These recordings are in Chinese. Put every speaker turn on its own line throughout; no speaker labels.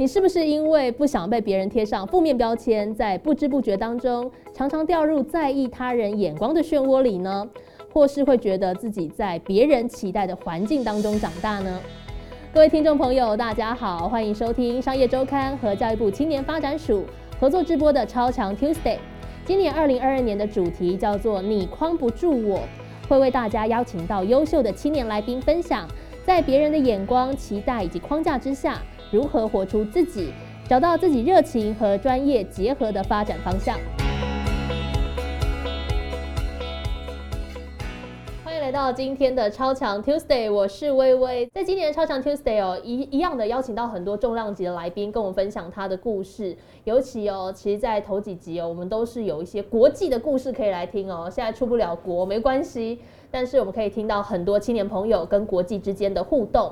你是不是因为不想被别人贴上负面标签，在不知不觉当中，常常掉入在意他人眼光的漩涡里呢？或是会觉得自己在别人期待的环境当中长大呢？各位听众朋友，大家好，欢迎收听商业周刊和教育部青年发展署合作直播的超强 Tuesday。今年二零二二年的主题叫做“你框不住我”，会为大家邀请到优秀的青年来宾分享，在别人的眼光、期待以及框架之下。如何活出自己，找到自己热情和专业结合的发展方向？欢迎来到今天的超强 Tuesday，我是微微。在今年的超强 Tuesday 哦，一一样的邀请到很多重量级的来宾，跟我们分享他的故事。尤其哦，其实，在头几集哦，我们都是有一些国际的故事可以来听哦。现在出不了国没关系，但是我们可以听到很多青年朋友跟国际之间的互动。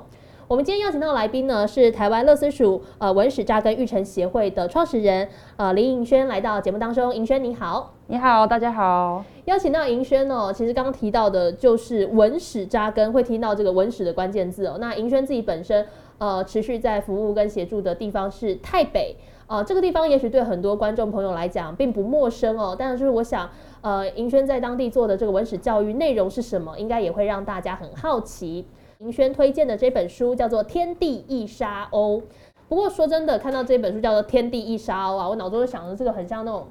我们今天邀请到的来宾呢，是台湾乐思署呃文史扎根育成协会的创始人呃林颖轩来到节目当中。颖轩你好，
你好，大家好。
邀请到颖轩哦，其实刚刚提到的就是文史扎根，会听到这个文史的关键字哦。那颖轩自己本身呃持续在服务跟协助的地方是台北呃，这个地方也许对很多观众朋友来讲并不陌生哦。但是我想呃，颖轩在当地做的这个文史教育内容是什么，应该也会让大家很好奇。林轩推荐的这本书叫做《天地一沙鸥》，不过说真的，看到这本书叫做《天地一沙鸥》啊，我脑中就想着这个很像那种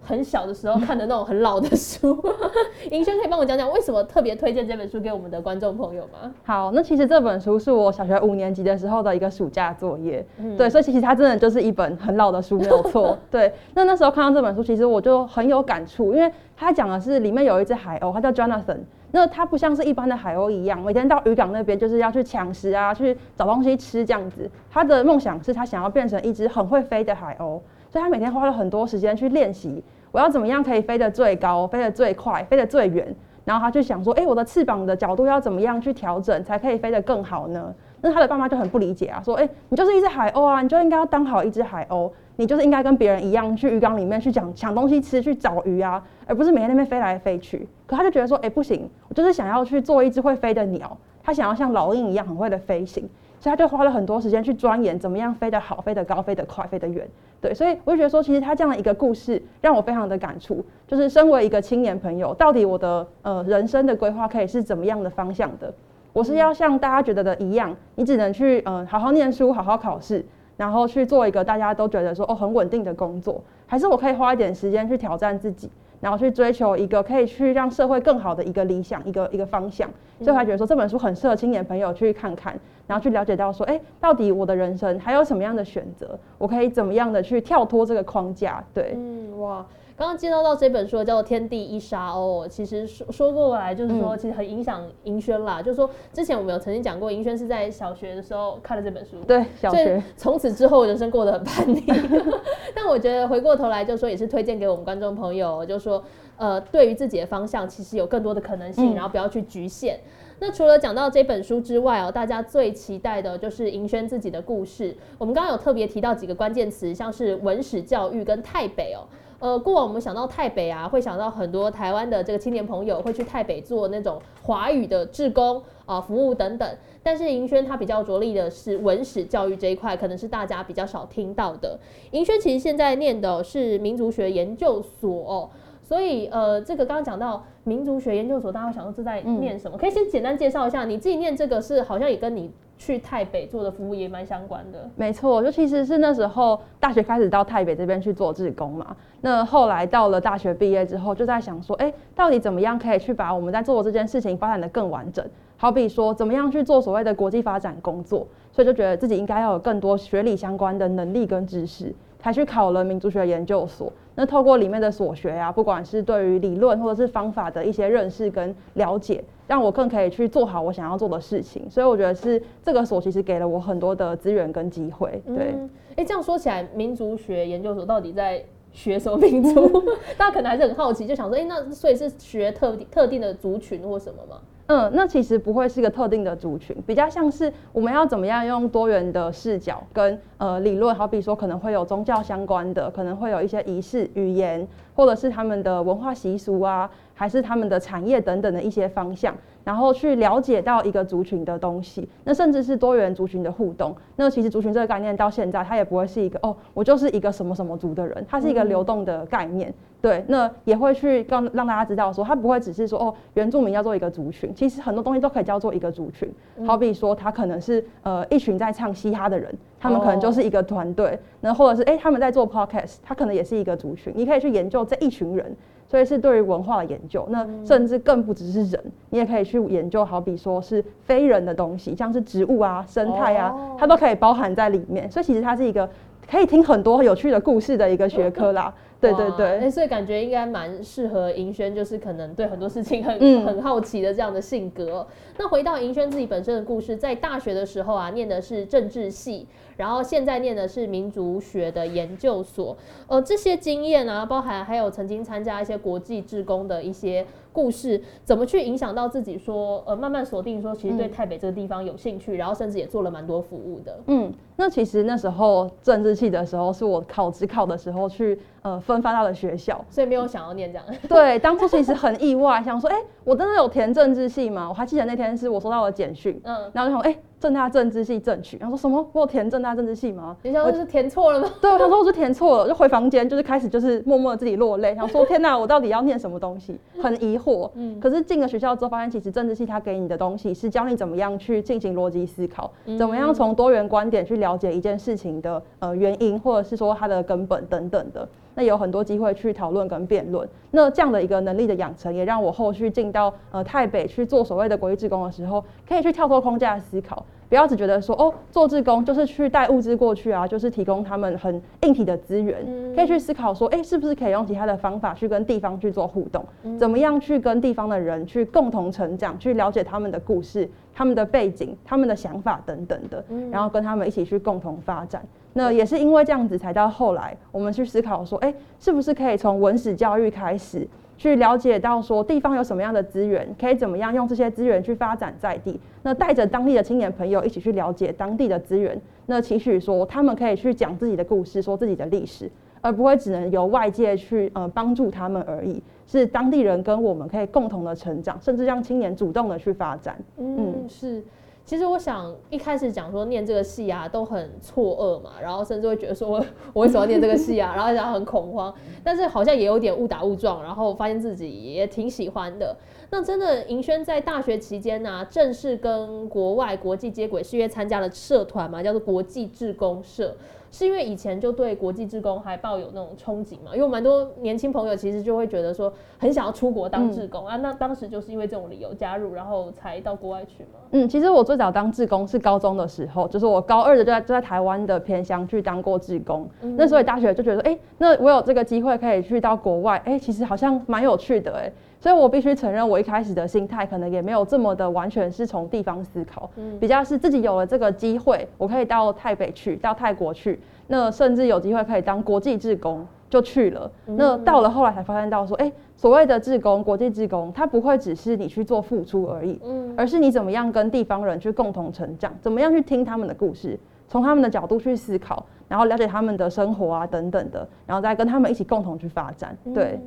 很小的时候看的那种很老的书。银轩可以帮我讲讲为什么特别推荐这本书给我们的观众朋友吗？
好，那其实这本书是我小学五年级的时候的一个暑假作业，对，所以其实它真的就是一本很老的书，没有错。对，那那时候看到这本书，其实我就很有感触，因为它讲的是里面有一只海鸥，它叫 Jonathan。那它不像是一般的海鸥一样，每天到渔港那边就是要去抢食啊，去找东西吃这样子。他的梦想是他想要变成一只很会飞的海鸥，所以他每天花了很多时间去练习，我要怎么样可以飞得最高、飞得最快、飞得最远。然后他就想说，哎，我的翅膀的角度要怎么样去调整，才可以飞得更好呢？那他的爸妈就很不理解啊，说，哎，你就是一只海鸥啊，你就应该要当好一只海鸥。你就是应该跟别人一样去鱼缸里面去抢抢东西吃，去找鱼啊，而不是每天那边飞来飞去。可他就觉得说，哎，不行，我就是想要去做一只会飞的鸟。他想要像老鹰一样很会的飞行，所以他就花了很多时间去钻研怎么样飞得好、飞得高、飞得快、飞得远。对，所以我就觉得说，其实他这样的一个故事让我非常的感触。就是身为一个青年朋友，到底我的呃人生的规划可以是怎么样的方向的？我是要像大家觉得的一样，你只能去嗯好好念书、好好考试。然后去做一个大家都觉得说哦很稳定的工作，还是我可以花一点时间去挑战自己，然后去追求一个可以去让社会更好的一个理想，一个一个方向。所以我还觉得说这本书很适合青年朋友去看看，然后去了解到说，哎，到底我的人生还有什么样的选择，我可以怎么样的去跳脱这个框架？对，
嗯，哇。刚刚介绍到这本书叫做《天地一沙鸥》，其实说说过来就是说，其实很影响银轩啦。就是说，之前我们有曾经讲过，银轩是在小学的时候看了这本书，
对，小学。
从此之后，人生过得很叛逆。但我觉得回过头来，就说也是推荐给我们观众朋友，就说，呃，对于自己的方向，其实有更多的可能性，然后不要去局限。那除了讲到这本书之外哦，大家最期待的就是银轩自己的故事。我们刚刚有特别提到几个关键词，像是文史教育跟太北哦。呃，过往我们想到台北啊，会想到很多台湾的这个青年朋友会去台北做那种华语的志工啊服务等等。但是银轩他比较着力的是文史教育这一块，可能是大家比较少听到的。银轩其实现在念的是民族学研究所，所以呃，这个刚刚讲到民族学研究所，大家会想到这在念什么？可以先简单介绍一下，你自己念这个是好像也跟你。去台北做的服务也蛮相关的，
没错，就其实是那时候大学开始到台北这边去做志工嘛。那后来到了大学毕业之后，就在想说，哎，到底怎么样可以去把我们在做的这件事情发展的更完整？好比说，怎么样去做所谓的国际发展工作？所以就觉得自己应该要有更多学理相关的能力跟知识，才去考了民族学研究所。那透过里面的所学啊，不管是对于理论或者是方法的一些认识跟了解。让我更可以去做好我想要做的事情，所以我觉得是这个所其实给了我很多的资源跟机会。对，
哎，这样说起来，民族学研究所到底在学什么民族？大家可能还是很好奇，就想说，哎，那所以是学特特定的族群或什么吗？
嗯，那其实不会是一个特定的族群，比较像是我们要怎么样用多元的视角跟呃理论，好比说可能会有宗教相关的，可能会有一些仪式、语言。或者是他们的文化习俗啊，还是他们的产业等等的一些方向。然后去了解到一个族群的东西，那甚至是多元族群的互动。那其实族群这个概念到现在，它也不会是一个哦，我就是一个什么什么族的人，它是一个流动的概念。对，那也会去让让大家知道说，它不会只是说哦，原住民叫做一个族群，其实很多东西都可以叫做一个族群。好比说，他可能是呃一群在唱嘻哈的人，他们可能就是一个团队。那或者是哎他们在做 podcast，他可能也是一个族群。你可以去研究这一群人。所以是对于文化的研究，那甚至更不只是人，你也可以去研究，好比说是非人的东西，像是植物啊、生态啊，它都可以包含在里面。所以其实它是一个可以听很多有趣的故事的一个学科啦。对对对，
所以感觉应该蛮适合银轩，就是可能对很多事情很很好奇的这样的性格。那回到银轩自己本身的故事，在大学的时候啊，念的是政治系，然后现在念的是民族学的研究所。呃，这些经验啊，包含还有曾经参加一些国际志工的一些。故事怎么去影响到自己？说呃，慢慢锁定说，其实对台北这个地方有兴趣，然后甚至也做了蛮多服务的。
嗯，那其实那时候政治系的时候，是我考职考的时候去呃分发到的学校，
所以没有想要念这样。
对，当初其实很意外，想说，哎，我真的有填政治系吗？我还记得那天是我收到了简讯，嗯，然后就想，哎。正大政治系正取，然后说什么？我填正大政治系吗？
你想是填错了吗？
对，他说我是填错了，就回房间，就是开始就是默默的自己落泪，然后说天哪，我到底要念什么东西？很疑惑。嗯。可是进了学校之后，发现其实政治系他给你的东西是教你怎么样去进行逻辑思考，怎么样从多元观点去了解一件事情的呃原因，或者是说它的根本等等的。那有很多机会去讨论跟辩论。那这样的一个能力的养成，也让我后续进到呃台北去做所谓的国际职工的时候，可以去跳脱框架思考。不要只觉得说哦，做志工就是去带物资过去啊，就是提供他们很硬体的资源，可以去思考说，哎，是不是可以用其他的方法去跟地方去做互动？怎么样去跟地方的人去共同成长，去了解他们的故事、他们的背景、他们的想法等等的，然后跟他们一起去共同发展。那也是因为这样子，才到后来我们去思考说，哎，是不是可以从文史教育开始？去了解到说地方有什么样的资源，可以怎么样用这些资源去发展在地。那带着当地的青年朋友一起去了解当地的资源，那期许说他们可以去讲自己的故事，说自己的历史，而不会只能由外界去呃帮助他们而已。是当地人跟我们可以共同的成长，甚至让青年主动的去发展。
嗯，是。其实我想一开始讲说念这个戏啊都很错愕嘛，然后甚至会觉得说我为什么要念这个戏啊，然后想很恐慌，但是好像也有点误打误撞，然后发现自己也挺喜欢的。那真的银轩在大学期间呢，正式跟国外国际接轨，是因为参加了社团嘛，叫做国际志工社。是因为以前就对国际志工还抱有那种憧憬嘛？因为蛮多年轻朋友其实就会觉得说很想要出国当志工啊。那当时就是因为这种理由加入，然后才到国外去嘛。
嗯，其实我最早当志工是高中的时候，就是我高二的就在就在台湾的偏乡去当过志工。那所以大学就觉得，哎，那我有这个机会可以去到国外，哎，其实好像蛮有趣的，哎。所以我必须承认，我一开始的心态可能也没有这么的完全是从地方思考，嗯比较是自己有了这个机会，我可以到台北去，到泰国去，那甚至有机会可以当国际志工，就去了。那到了后来才发现到说，哎，所谓的志工，国际志工，它不会只是你去做付出而已，而是你怎么样跟地方人去共同成长，怎么样去听他们的故事，从他们的角度去思考，然后了解他们的生活啊等等的，然后再跟他们一起共同去发展，对。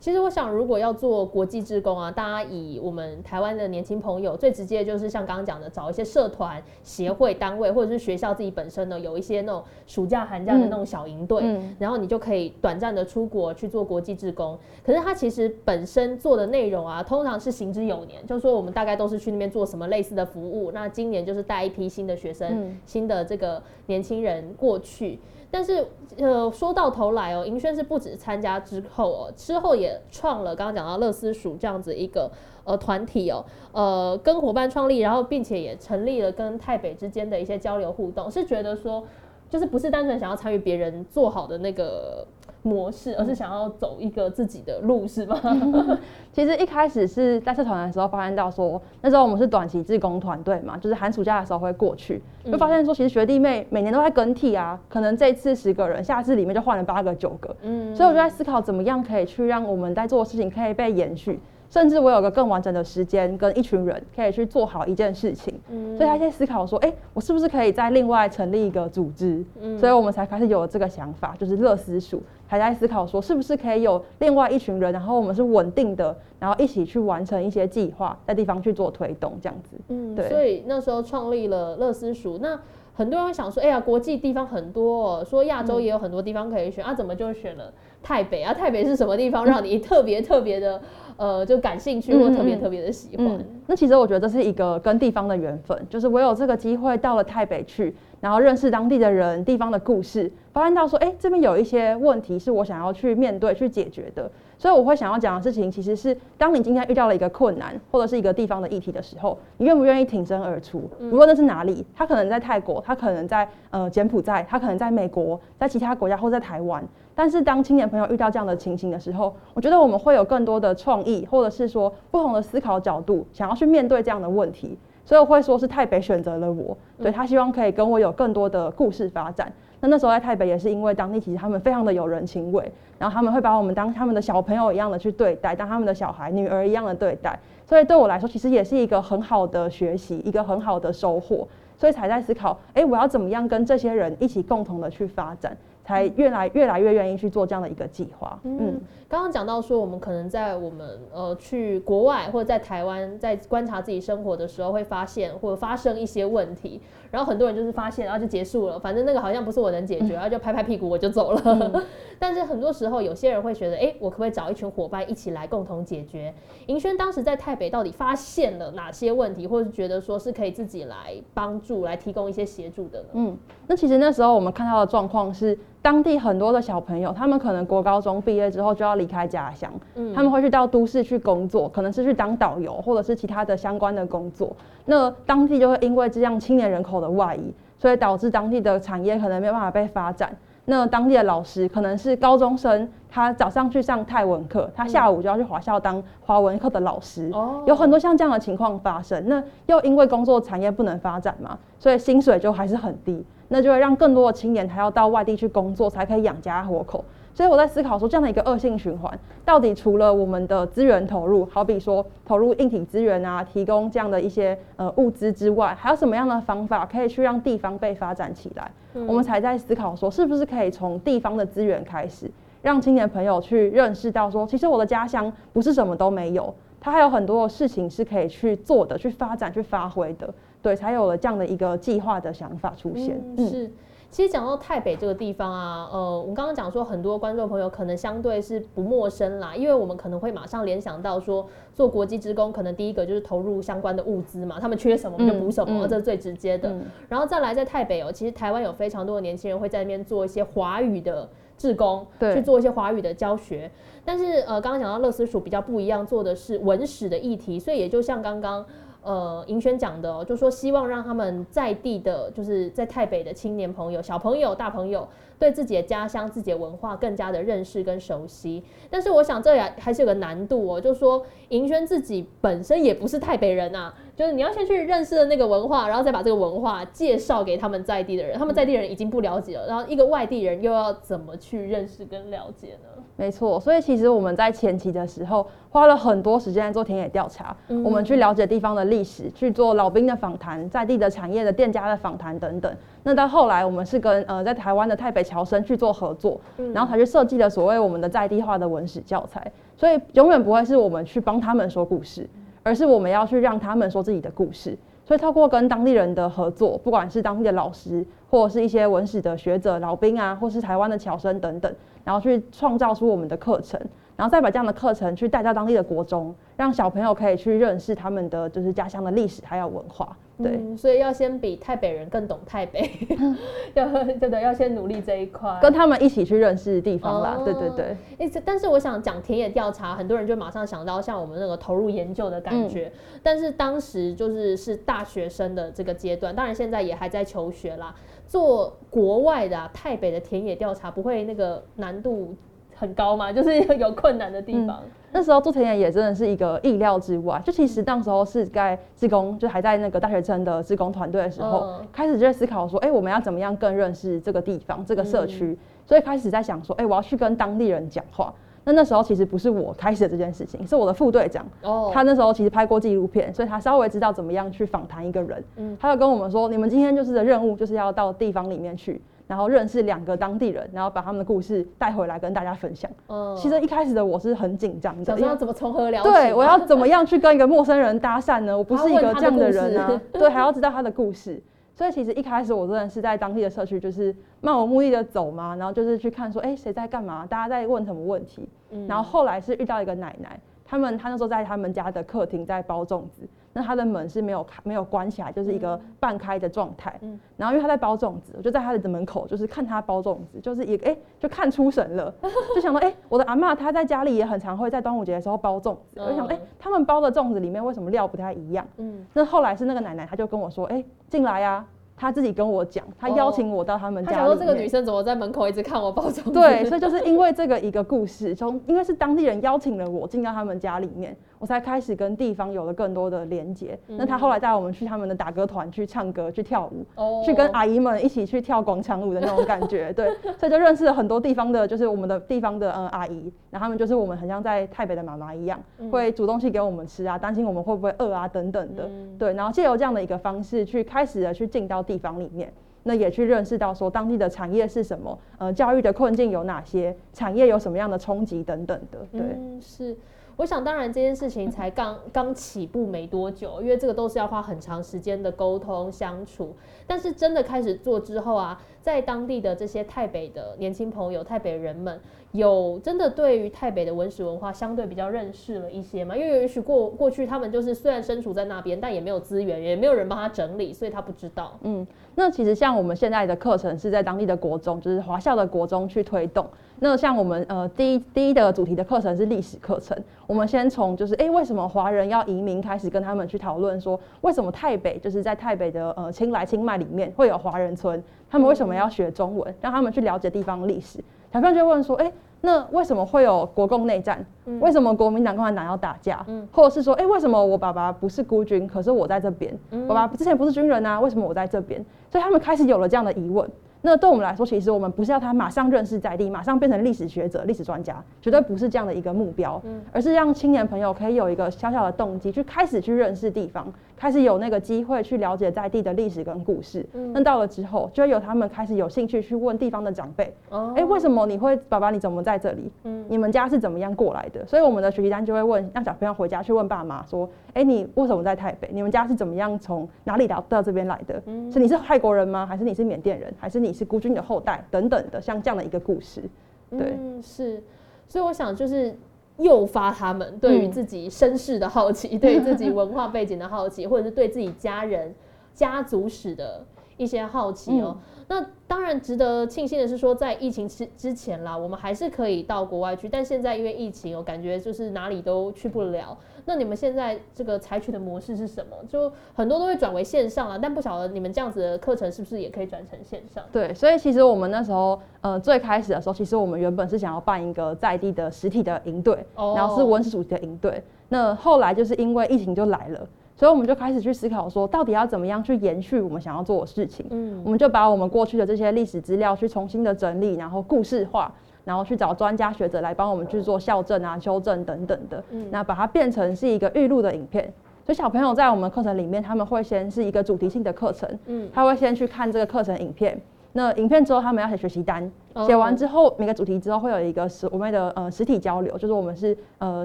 其实我想，如果要做国际志工啊，大家以我们台湾的年轻朋友最直接就是像刚刚讲的，找一些社团、协会、单位，或者是学校自己本身呢，有一些那种暑假、寒假的那种小营队，然后你就可以短暂的出国去做国际志工。可是它其实本身做的内容啊，通常是行之有年，就是说我们大概都是去那边做什么类似的服务。那今年就是带一批新的学生、新的这个年轻人过去。但是，呃，说到头来哦，银轩是不止参加之后哦，之后也创了刚刚讲到乐思蜀这样子一个呃团体哦，呃，跟伙伴创立，然后并且也成立了跟台北之间的一些交流互动，是觉得说，就是不是单纯想要参与别人做好的那个。模式，而是想要走一个自己的路，是吗？
其实一开始是在社团的时候发现到说，那时候我们是短期志工团队嘛，就是寒暑假的时候会过去，就发现说，其实学弟妹每年都在更替啊，可能这次十个人，下次里面就换了八个、九个，嗯，所以我就在思考怎么样可以去让我们在做的事情可以被延续。甚至我有个更完整的时间，跟一群人可以去做好一件事情，嗯所以他在思考说，哎，我是不是可以再另外成立一个组织？嗯所以我们才开始有了这个想法，就是乐思署。还在思考说，是不是可以有另外一群人，然后我们是稳定的，然后一起去完成一些计划，在地方去做推动这样子。
嗯，对。所以那时候创立了乐思塾，那很多人想说，哎呀，国际地方很多，说亚洲也有很多地方可以选啊，怎么就选了台北啊？台北是什么地方让你特别特别的？呃，就感兴趣或特别特别的喜欢。
那其实我觉得这是一个跟地方的缘分，就是我有这个机会到了台北去，然后认识当地的人、地方的故事，发现到说，哎，这边有一些问题是我想要去面对、去解决的。所以我会想要讲的事情，其实是当你今天遇到了一个困难或者是一个地方的议题的时候，你愿不愿意挺身而出？无论那是哪里，他可能在泰国，他可能在呃柬埔寨，他可能在美国，在其他国家或在台湾。但是当青年朋友遇到这样的情形的时候，我觉得我们会有更多的创意，或者是说不同的思考角度，想要去面对这样的问题。所以我会说是台北选择了我，对他希望可以跟我有更多的故事发展。那那时候在台北也是因为当地其实他们非常的有人情味，然后他们会把我们当他们的小朋友一样的去对待，当他们的小孩、女儿一样的对待。所以对我来说，其实也是一个很好的学习，一个很好的收获。所以才在思考，哎，我要怎么样跟这些人一起共同的去发展。才越来越来越愿意去做这样的一个计划。
嗯，刚刚讲到说，我们可能在我们呃去国外或者在台湾，在观察自己生活的时候，会发现或者发生一些问题。然后很多人就是发现，然后就结束了，反正那个好像不是我能解决，然后就拍拍屁股我就走了。但是很多时候，有些人会觉得，哎，我可不可以找一群伙伴一起来共同解决？银轩当时在台北到底发现了哪些问题，或者是觉得说是可以自己来帮助、来提供一些协助的呢？
嗯，那其实那时候我们看到的状况是，当地很多的小朋友，他们可能国高中毕业之后就要离开家乡，嗯，他们会去到都市去工作，可能是去当导游，或者是其他的相关的工作。那当地就会因为这样青年人口的外移，所以导致当地的产业可能没有办法被发展。那当地的老师可能是高中生，他早上去上泰文课，他下午就要去华校当华文课的老师。哦，有很多像这样的情况发生。那又因为工作产业不能发展嘛，所以薪水就还是很低。那就会让更多的青年还要到外地去工作，才可以养家活口。所以我在思考说，这样的一个恶性循环，到底除了我们的资源投入，好比说投入硬体资源啊，提供这样的一些呃物资之外，还有什么样的方法可以去让地方被发展起来？我们才在思考说，是不是可以从地方的资源开始，让青年朋友去认识到说，其实我的家乡不是什么都没有，它还有很多的事情是可以去做的，去发展、去发挥的。对，才有了这样的一个计划的想法出现。
是。其实讲到台北这个地方啊，呃，我们刚刚讲说很多观众朋友可能相对是不陌生啦，因为我们可能会马上联想到说做国际职工，可能第一个就是投入相关的物资嘛，他们缺什么我们就补什么，这是最直接的。然后再来在台北哦，其实台湾有非常多的年轻人会在那边做一些华语的志工，去做一些华语的教学。但是呃，刚刚讲到乐思署比较不一样，做的是文史的议题，所以也就像刚刚。呃，银轩讲的哦，就说希望让他们在地的，就是在台北的青年朋友、小朋友、大朋友，对自己的家乡、自己的文化更加的认识跟熟悉。但是我想这也还是有个难度哦，就是说银轩自己本身也不是台北人呐，就是你要先去认识那个文化，然后再把这个文化介绍给他们在地的人，他们在地人已经不了解了，然后一个外地人又要怎么去认识跟了解呢？
没错，所以其实我们在前期的时候花了很多时间做田野调查，我们去了解地方的历史，去做老兵的访谈，在地的产业的店家的访谈等等。那到后来，我们是跟呃在台湾的台北侨生去做合作，然后才去设计了所谓我们的在地化的文史教材。所以永远不会是我们去帮他们说故事，而是我们要去让他们说自己的故事。所以透过跟当地人的合作，不管是当地的老师，或者是一些文史的学者、老兵啊，或是台湾的侨生等等。然后去创造出我们的课程，然后再把这样的课程去带到当地的国中，让小朋友可以去认识他们的就是家乡的历史还有文化。对，
所以要先比台北人更懂台北，要真的要先努力这一块，
跟他们一起去认识地方啦。对对对。
哎，但是我想讲田野调查，很多人就马上想到像我们那个投入研究的感觉，但是当时就是是大学生的这个阶段，当然现在也还在求学啦。做国外的台北的田野调查不会那个难度很高嘛？就是有困难的地方。
那时候做田野也真的是一个意料之外。就其实那时候是在志工，就还在那个大学生的志工团队的时候，开始就在思考说，哎，我们要怎么样更认识这个地方、这个社区？所以开始在想说，哎，我要去跟当地人讲话。那那时候其实不是我开始的这件事情，是我的副队长。
哦，
他那时候其实拍过纪录片，所以他稍微知道怎么样去访谈一个人。嗯，他就跟我们说，你们今天就是的任务就是要到地方里面去，然后认识两个当地人，然后把他们的故事带回来跟大家分享。嗯，其实一开始的我是很紧张的，
想要怎么从何聊
起？对，我要怎么样去跟一个陌生人搭讪呢？我不是一个这样的人啊。对，还要知道他的故事。所以其实一开始我真的是在当地的社区，就是漫无目的的走嘛，然后就是去看说，哎，谁在干嘛？大家在问什么问题？然后后来是遇到一个奶奶，他们他那时候在他们家的客厅在包粽子。那他的门是没有开、没有关起来，就是一个半开的状态。嗯，然后因为他在包粽子，我就在他的门口，就是看他包粽子，就是也哎，就看出神了，就想到哎，我的阿妈她在家里也很常会在端午节的时候包粽子，我就想哎，他们包的粽子里面为什么料不太一样？嗯，那后来是那个奶奶，她就跟我说，哎，进来呀。他自己跟我讲，他邀请我到他们家。他
说这个女生怎么在门口一直看我包装？
对，所以就是因为这个一个故事，从因为是当地人邀请了我进到他们家里面。我才开始跟地方有了更多的连接。那他后来带我们去他们的打歌团去唱歌、去跳舞，去跟阿姨们一起去跳广场舞的那种感觉。对，所以就认识了很多地方的，就是我们的地方的嗯阿姨。然后他们就是我们很像在台北的妈妈一样，会煮东西给我们吃啊，担心我们会不会饿啊等等的。对，然后借由这样的一个方式去开始的去进到地方里面，那也去认识到说当地的产业是什么，呃，教育的困境有哪些，产业有什么样的冲击等等的。对，
是。我想当然这件事情才刚刚起步没多久，因为这个都是要花很长时间的沟通相处。但是真的开始做之后啊，在当地的这些台北的年轻朋友、台北人们，有真的对于台北的文史文化相对比较认识了一些嘛？因为也许过过去他们就是虽然身处在那边，但也没有资源，也没有人帮他整理，所以他不知道。
嗯，那其实像我们现在的课程是在当地的国中，就是华校的国中去推动。那像我们呃第一第一的主题的课程是历史课程，我们先从就是哎为什么华人要移民开始跟他们去讨论说为什么台北就是在台北的呃清来清迈里面会有华人村，他们为什么要学中文，让他们去了解地方历史。小朋友就问说哎那为什么会有国共内战？为什么国民党共产党要打架？或者是说哎为什么我爸爸不是孤军，可是我在这边，我爸爸之前不是军人啊，为什么我在这边？所以他们开始有了这样的疑问。那对我们来说，其实我们不是要他马上认识在地，马上变成历史学者、历史专家，绝对不是这样的一个目标，而是让青年朋友可以有一个小小的动机，去开始去认识地方。开始有那个机会去了解在地的历史跟故事，那到了之后，就会有他们开始有兴趣去问地方的长辈，哎，为什么你会爸爸你怎么在这里？嗯，你们家是怎么样过来的？所以我们的学习单就会问，让小朋友回家去问爸妈说，哎，你为什么在台北？你们家是怎么样从哪里到到这边来的？是你是泰国人吗？还是你是缅甸人？还是你是孤军的后代？等等的，像这样的一个故事，对，
是，所以我想就是。诱发他们对于自己身世的好奇，对于自己文化背景的好奇，或者是对自己家人家族史的一些好奇哦。那当然值得庆幸的是，说在疫情之之前啦，我们还是可以到国外去。但现在因为疫情，我感觉就是哪里都去不了。那你们现在这个采取的模式是什么？就很多都会转为线上了，但不晓得你们这样子的课程是不是也可以转成线上？
对，所以其实我们那时候呃最开始的时候，其实我们原本是想要办一个在地的实体的营队，然后是文史主题的营队。那后来就是因为疫情就来了。所以我们就开始去思考，说到底要怎么样去延续我们想要做的事情。嗯，我们就把我们过去的这些历史资料去重新的整理，然后故事化，然后去找专家学者来帮我们去做校正啊、修正等等的。嗯，那把它变成是一个预录的影片。所以小朋友在我们课程里面，他们会先是一个主题性的课程。嗯，他会先去看这个课程影片。那影片之后，他们要写学习单，写完之后，每个主题之后会有一个实我们的呃实体交流，就是我们是呃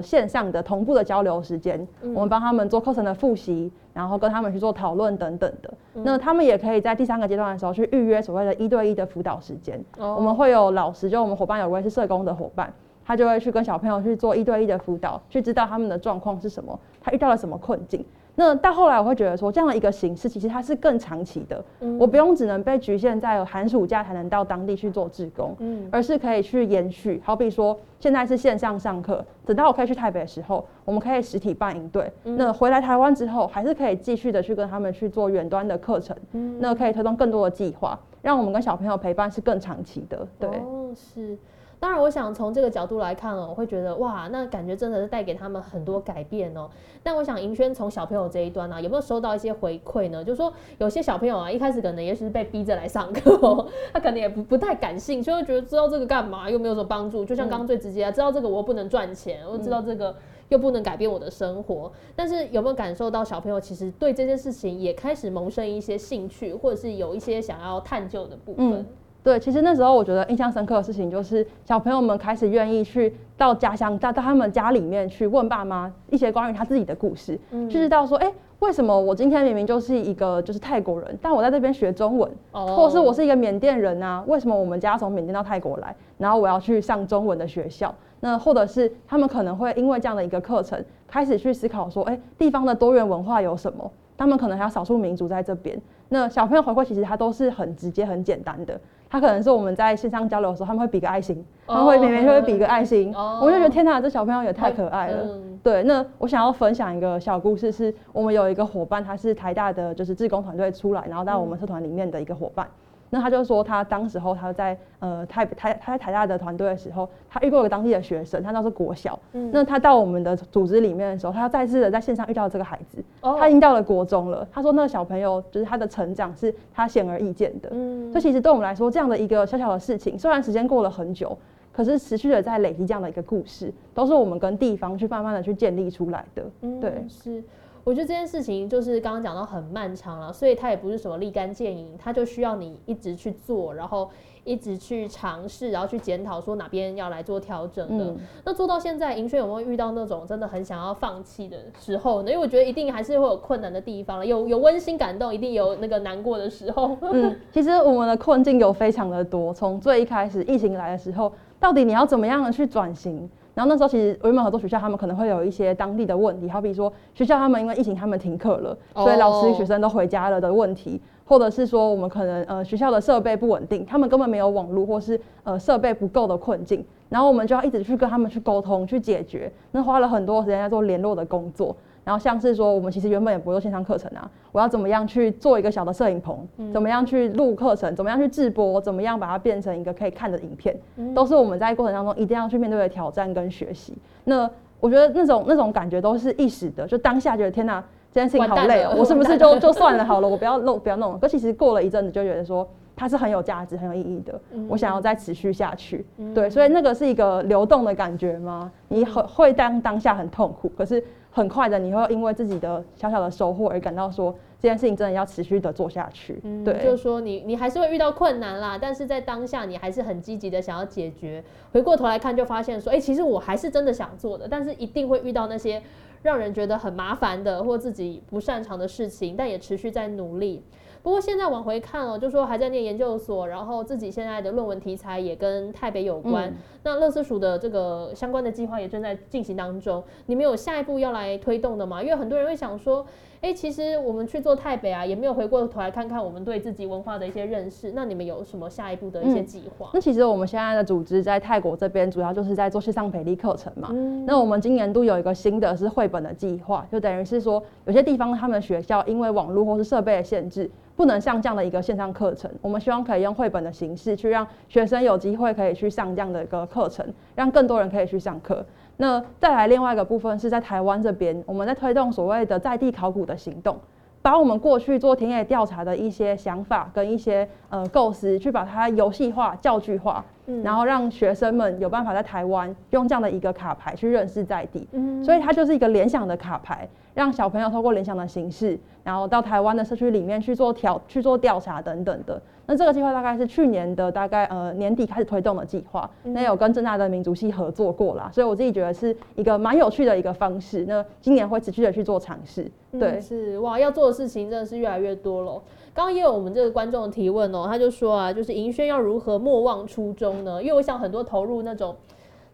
线上的同步的交流时间，我们帮他们做课程的复习，然后跟他们去做讨论等等的。那他们也可以在第三个阶段的时候去预约所谓的一对一的辅导时间，我们会有老师，就我们伙伴有位是社工的伙伴，他就会去跟小朋友去做一对一的辅导，去知道他们的状况是什么，他遇到了什么困境。那到后来，我会觉得说，这样的一个形式其实它是更长期的。我不用只能被局限在寒暑假才能到当地去做志工，而是可以去延续。好比说，现在是线上上课，等到我可以去台北的时候，我们可以实体办营队。那回来台湾之后，还是可以继续的去跟他们去做远端的课程。那可以推动更多的计划，让我们跟小朋友陪伴是更长期的。对，
是。当然，我想从这个角度来看哦，我会觉得哇，那感觉真的是带给他们很多改变哦。但我想银轩从小朋友这一端呢，有没有收到一些回馈呢？就是说有些小朋友啊，一开始可能也许是被逼着来上课哦，他可能也不不太感兴趣，会觉得知道这个干嘛，又没有什么帮助。就像刚刚最直接，啊知道这个我又不能赚钱，我知道这个又不能改变我的生活。但是有没有感受到小朋友其实对这件事情也开始萌生一些兴趣，或者是有一些想要探究的部分？
对，其实那时候我觉得印象深刻的事情，就是小朋友们开始愿意去到家乡，到到他们家里面去问爸妈一些关于他自己的故事，就知道说，哎，为什么我今天明明就是一个就是泰国人，但我在这边学中文，或者是我是一个缅甸人啊，为什么我们家从缅甸到泰国来，然后我要去上中文的学校？那或者是他们可能会因为这样的一个课程，开始去思考说，哎，地方的多元文化有什么？他们可能还有少数民族在这边。那小朋友回馈其实他都是很直接、很简单的。他可能是我们在线上交流的时候，他们会比个爱心，他们会每每就会比个爱心，我就觉得天哪，这小朋友也太可爱了。对，那我想要分享一个小故事，是我们有一个伙伴，他是台大的，就是志工团队出来，然后到我们社团里面的一个伙伴。那他就说，他当时候他在呃台台他在台大的团队的时候，他遇过一个当地的学生，他那是国小。嗯。那他到我们的组织里面的时候，他再次的在线上遇到这个孩子。哦。他已经到了国中了。他说，那个小朋友就是他的成长是他显而易见的。嗯。所以其实对我们来说，这样的一个小小的事情，虽然时间过了很久，可是持续的在累积这样的一个故事，都是我们跟地方去慢慢的去建立出来的。嗯。对。
是。我觉得这件事情就是刚刚讲到很漫长了，所以它也不是什么立竿见影，它就需要你一直去做，然后一直去尝试，然后去检讨说哪边要来做调整的。那做到现在，银轩有没有遇到那种真的很想要放弃的时候呢？因为我觉得一定还是会有困难的地方了，有有温馨感动，一定有那个难过的时候。
嗯，其实我们的困境有非常的多，从最一开始疫情来的时候，到底你要怎么样的去转型？然后那时候其实原本合作学校他们可能会有一些当地的问题，好比说学校他们因为疫情他们停课了，所以老师学生都回家了的问题，或者是说我们可能呃学校的设备不稳定，他们根本没有网络或是呃设备不够的困境，然后我们就要一直去跟他们去沟通去解决，那花了很多时间在做联络的工作。然后像是说，我们其实原本也不做线上课程啊，我要怎么样去做一个小的摄影棚，怎么样去录课程，怎么样去直播，怎么样把它变成一个可以看的影片，都是我们在过程当中一定要去面对的挑战跟学习。那我觉得那种那种感觉都是一时的，就当下觉得天哪，这件事情好累哦，我是不是就就算了好了，我不要弄不要弄。可其实过了一阵子就觉得说。它是很有价值、很有意义的。我想要再持续下去，对，所以那个是一个流动的感觉吗？你很会当当下很痛苦，可是很快的你会因为自己的小小的收获而感到说这件事情真的要持续的做下去。对，
就是说你你还是会遇到困难啦，但是在当下你还是很积极的想要解决。回过头来看就发现说，哎，其实我还是真的想做的，但是一定会遇到那些让人觉得很麻烦的或自己不擅长的事情，但也持续在努力。不过现在往回看哦，就说还在念研究所，然后自己现在的论文题材也跟台北有关。那乐思署的这个相关的计划也正在进行当中。你们有下一步要来推动的吗？因为很多人会想说，哎，其实我们去做台北啊，也没有回过头来看看我们对自己文化的一些认识。那你们有什么下一步的一些计划？
那其实我们现在的组织在泰国这边，主要就是在做线上培力课程嘛。那我们今年度有一个新的是绘本的计划，就等于是说有些地方他们学校因为网络或是设备的限制。不能上这样的一个线上课程，我们希望可以用绘本的形式去让学生有机会可以去上这样的一个课程，让更多人可以去上课。那再来另外一个部分是在台湾这边，我们在推动所谓的在地考古的行动，把我们过去做田野调查的一些想法跟一些呃构思，去把它游戏化、教具化，然后让学生们有办法在台湾用这样的一个卡牌去认识在地。嗯所以它就是一个联想的卡牌。让小朋友透过联想的形式，然后到台湾的社区里面去做调、去做调查等等的。那这个计划大概是去年的大概呃年底开始推动的计划。那有跟正大的民族系合作过啦，所以我自己觉得是一个蛮有趣的一个方式。那今年会持续的去做尝试。对，
是哇，要做的事情真的是越来越多了。刚刚也有我们这个观众提问哦，他就说啊，就是银轩要如何莫忘初衷呢？因为我想很多投入那种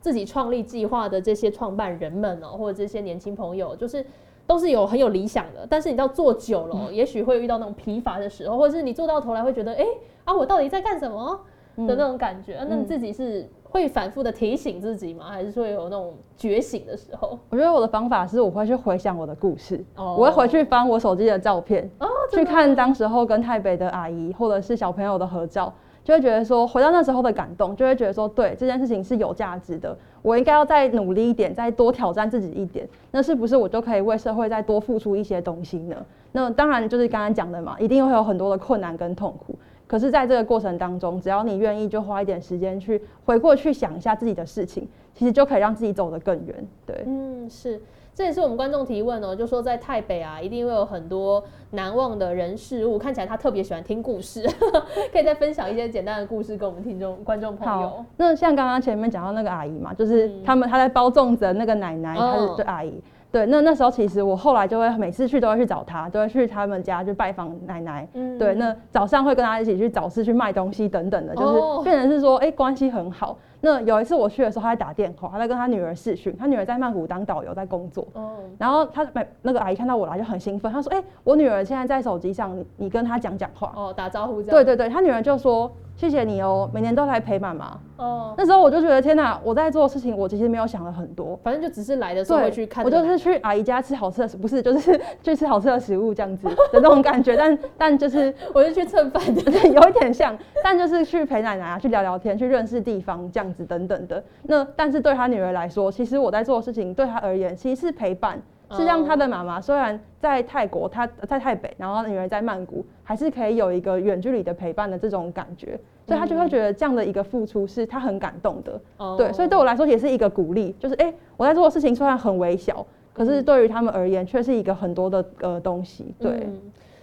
自己创立计划的这些创办人们哦，或者这些年轻朋友，就是。都是有很有理想的，但是你到做久了，也许会遇到那种疲乏的时候，或者是你做到头来会觉得，哎啊，我到底在干什么的那种感觉。那你自己是会反复的提醒自己吗？还是说有那种觉醒的时候？
我觉得我的方法是我会去回想我的故事，我会回去翻我手机的照片，去看当时候跟台北的阿姨或者是小朋友的合照。就会觉得说回到那时候的感动，就会觉得说对这件事情是有价值的，我应该要再努力一点，再多挑战自己一点，那是不是我就可以为社会再多付出一些东西呢？那当然就是刚刚讲的嘛，一定会有很多的困难跟痛苦。可是，在这个过程当中，只要你愿意，就花一点时间去回过去想一下自己的事情，其实就可以让自己走得更远。对，
嗯，是，这也是我们观众提问哦，就说在台北啊，一定会有很多难忘的人事物。看起来他特别喜欢听故事，可以再分享一些简单的故事跟我们听众观众朋友。
那像刚刚前面讲到那个阿姨嘛，就是他们他在包粽子的那个奶奶，她是就阿姨。对，那那时候其实我后来就会每次去都会去找他，都会去他们家去拜访奶奶。嗯，对，那早上会跟他一起去早市去卖东西等等的，就是变成是说，哎，关系很好。那有一次我去的时候，他在打电话，他在跟他女儿视讯，他女儿在曼谷当导游在工作。哦，然后他那个阿姨看到我来就很兴奋，她说，哎，我女儿现在在手机上，你你跟她讲讲话。
哦，打招呼这样。
对对对，他女儿就说。谢谢你哦，每年都来陪妈妈。哦，那时候我就觉得天哪，我在做的事情，我其实没有想了很多，
反正就只是来的时候会去看。
我就是去阿姨家吃好吃的，不是就是 去吃好吃的食物这样子的那种感觉。但但就是
我是去蹭饭的，
有一点像。但就是去陪奶奶啊，去聊聊天，去认识地方这样子等等的。那但是对他女儿来说，其实我在做的事情对他而言，其实是陪伴。是让他的妈妈虽然在泰国，他在台北，然后女儿在曼谷，还是可以有一个远距离的陪伴的这种感觉，所以他就会觉得这样的一个付出是他很感动的。对，所以对我来说也是一个鼓励，就是哎，我在做的事情虽然很微小，可是对于他们而言却是一个很多的呃东西。对，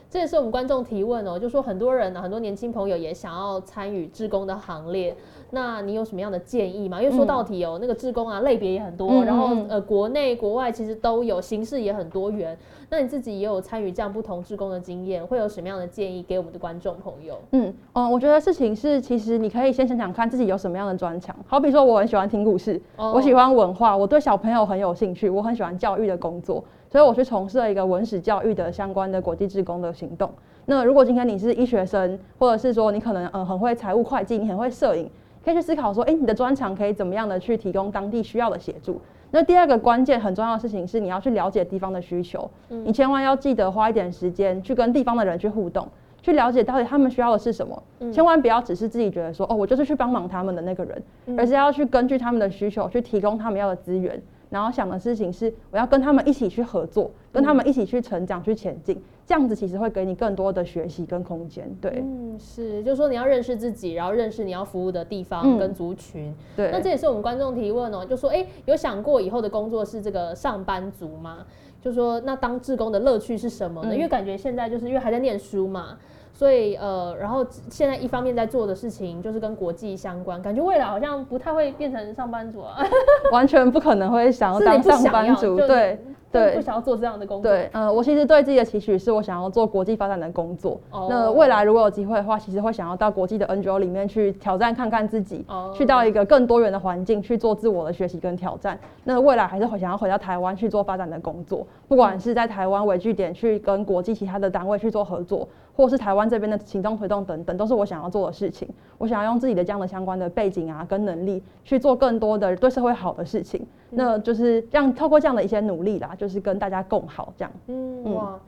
这也是我们观众提问哦，就说很多人呢，很多年轻朋友也想要参与志工的行列。那你有什么样的建议吗？因为说到底哦，那个志工啊，类别也很多，然后呃，国内国外其实都有，形式也很多元。那你自己也有参与这样不同志工的经验，会有什么样的建议给我们的观众朋友？
嗯，哦，我觉得事情是，其实你可以先想想看自己有什么样的专长。好比说，我很喜欢听故事，我喜欢文化，我对小朋友很有兴趣，我很喜欢教育的工作，所以我去从事了一个文史教育的相关的国际志工的行动。那如果今天你是医学生，或者是说你可能嗯很会财务会计，你很会摄影。可以去思考说，哎，你的专长可以怎么样的去提供当地需要的协助？那第二个关键很重要的事情是，你要去了解地方的需求。你千万要记得花一点时间去跟地方的人去互动，去了解到底他们需要的是什么。千万不要只是自己觉得说，哦，我就是去帮忙他们的那个人，而是要去根据他们的需求去提供他们要的资源。然后想的事情是，我要跟他们一起去合作，跟他们一起去成长、去前进，这样子其实会给你更多的学习跟空间。对，
嗯，是，就是说你要认识自己，然后认识你要服务的地方跟族群。
对，
那这也是我们观众提问哦，就说，哎，有想过以后的工作是这个上班族吗？就说那当志工的乐趣是什么呢？因为感觉现在就是因为还在念书嘛。所以呃，然后现在一方面在做的事情就是跟国际相关，感觉未来好像不太会变成上班族啊，
完全不可能会想要当上班族，对。
对，不想要做这样的工作。
对，嗯，我其实对自己的期许是我想要做国际发展的工作。那未来如果有机会的话，其实会想要到国际的 NGO 里面去挑战看看自己，去到一个更多元的环境去做自我的学习跟挑战。那未来还是会想要回到台湾去做发展的工作，不管是在台湾为据点去跟国际其他的单位去做合作，或是台湾这边的行动推动等等，都是我想要做的事情。我想要用自己的这样的相关的背景啊，跟能力去做更多的对社会好的事情。那就是让透过这样的一些努力啦，就是跟大家共好这样。嗯
哇，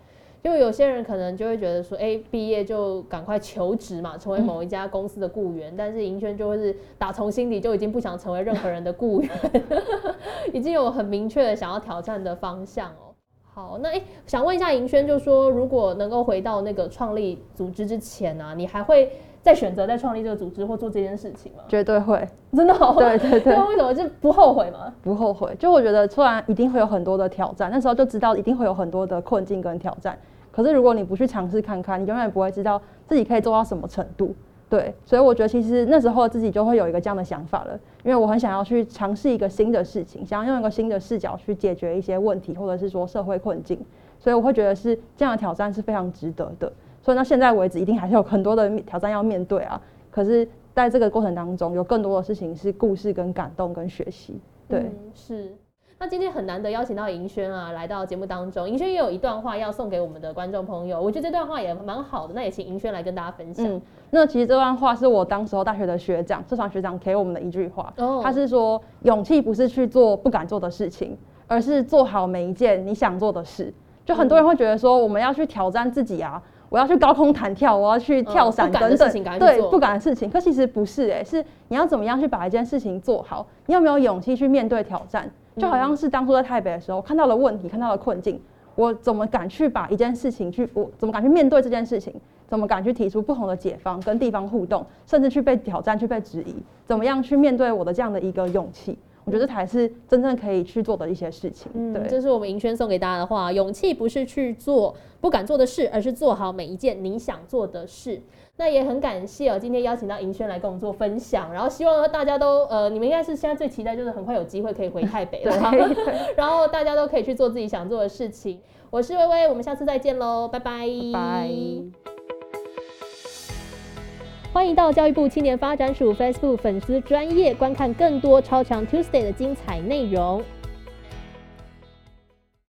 就有些人可能就会觉得说，哎，毕业就赶快求职嘛，成为某一家公司的雇员。但是银轩就会是打从心底就已经不想成为任何人的雇员，已经有很明确的想要挑战的方向哦。好，那哎，想问一下银轩，就说如果能够回到那个创立组织之前呢，你还会？再选择再创立这个组织或做这件事情吗？
绝对会，
真的好。
对对对。
为什么就不后悔吗？
不后悔，就我觉得，突然一定会有很多的挑战，那时候就知道一定会有很多的困境跟挑战。可是如果你不去尝试看看，你永远不会知道自己可以做到什么程度。对，所以我觉得其实那时候自己就会有一个这样的想法了，因为我很想要去尝试一个新的事情，想要用一个新的视角去解决一些问题，或者是说社会困境。所以我会觉得是这样的挑战是非常值得的。所以到现在为止，一定还是有很多的挑战要面对啊。可是，在这个过程当中，有更多的事情是故事、跟感动、跟学习。对，
是。那今天很难得邀请到银轩啊，来到节目当中。银轩也有一段话要送给我们的观众朋友，我觉得这段话也蛮好的。那也请银轩来跟大家分享。嗯，
那其实这段话是我当时候大学的学长，社团学长给我们的一句话。哦。他是说，勇气不是去做不敢做的事情，而是做好每一件你想做的事。就很多人会觉得说，我们要去挑战自己啊。我要去高空弹跳，我要去跳伞等等，对不敢的事情。可其实不是，哎，是你要怎么样去把一件事情做好？你有没有勇气去面对挑战？就好像是当初在台北的时候，看到了问题，看到了困境，我怎么敢去把一件事情去，我怎么敢去面对这件事情？怎么敢去提出不同的解方，跟地方互动，甚至去被挑战、去被质疑？怎么样去面对我的这样的一个勇气？我觉得这才是真正可以去做的一些事情。嗯，
这是我们银轩送给大家的话：勇气不是去做不敢做的事，而是做好每一件你想做的事。那也很感谢哦，今天邀请到银轩来跟我们做分享，然后希望大家都呃，你们应该是现在最期待就是很快有机会可以回台北了，然后大家都可以去做自己想做的事情。我是微微，我们下次再见喽，拜拜。
拜。
欢迎到教育部青年发展署 Facebook 粉丝专业观看更多超强 Tuesday 的精彩内容。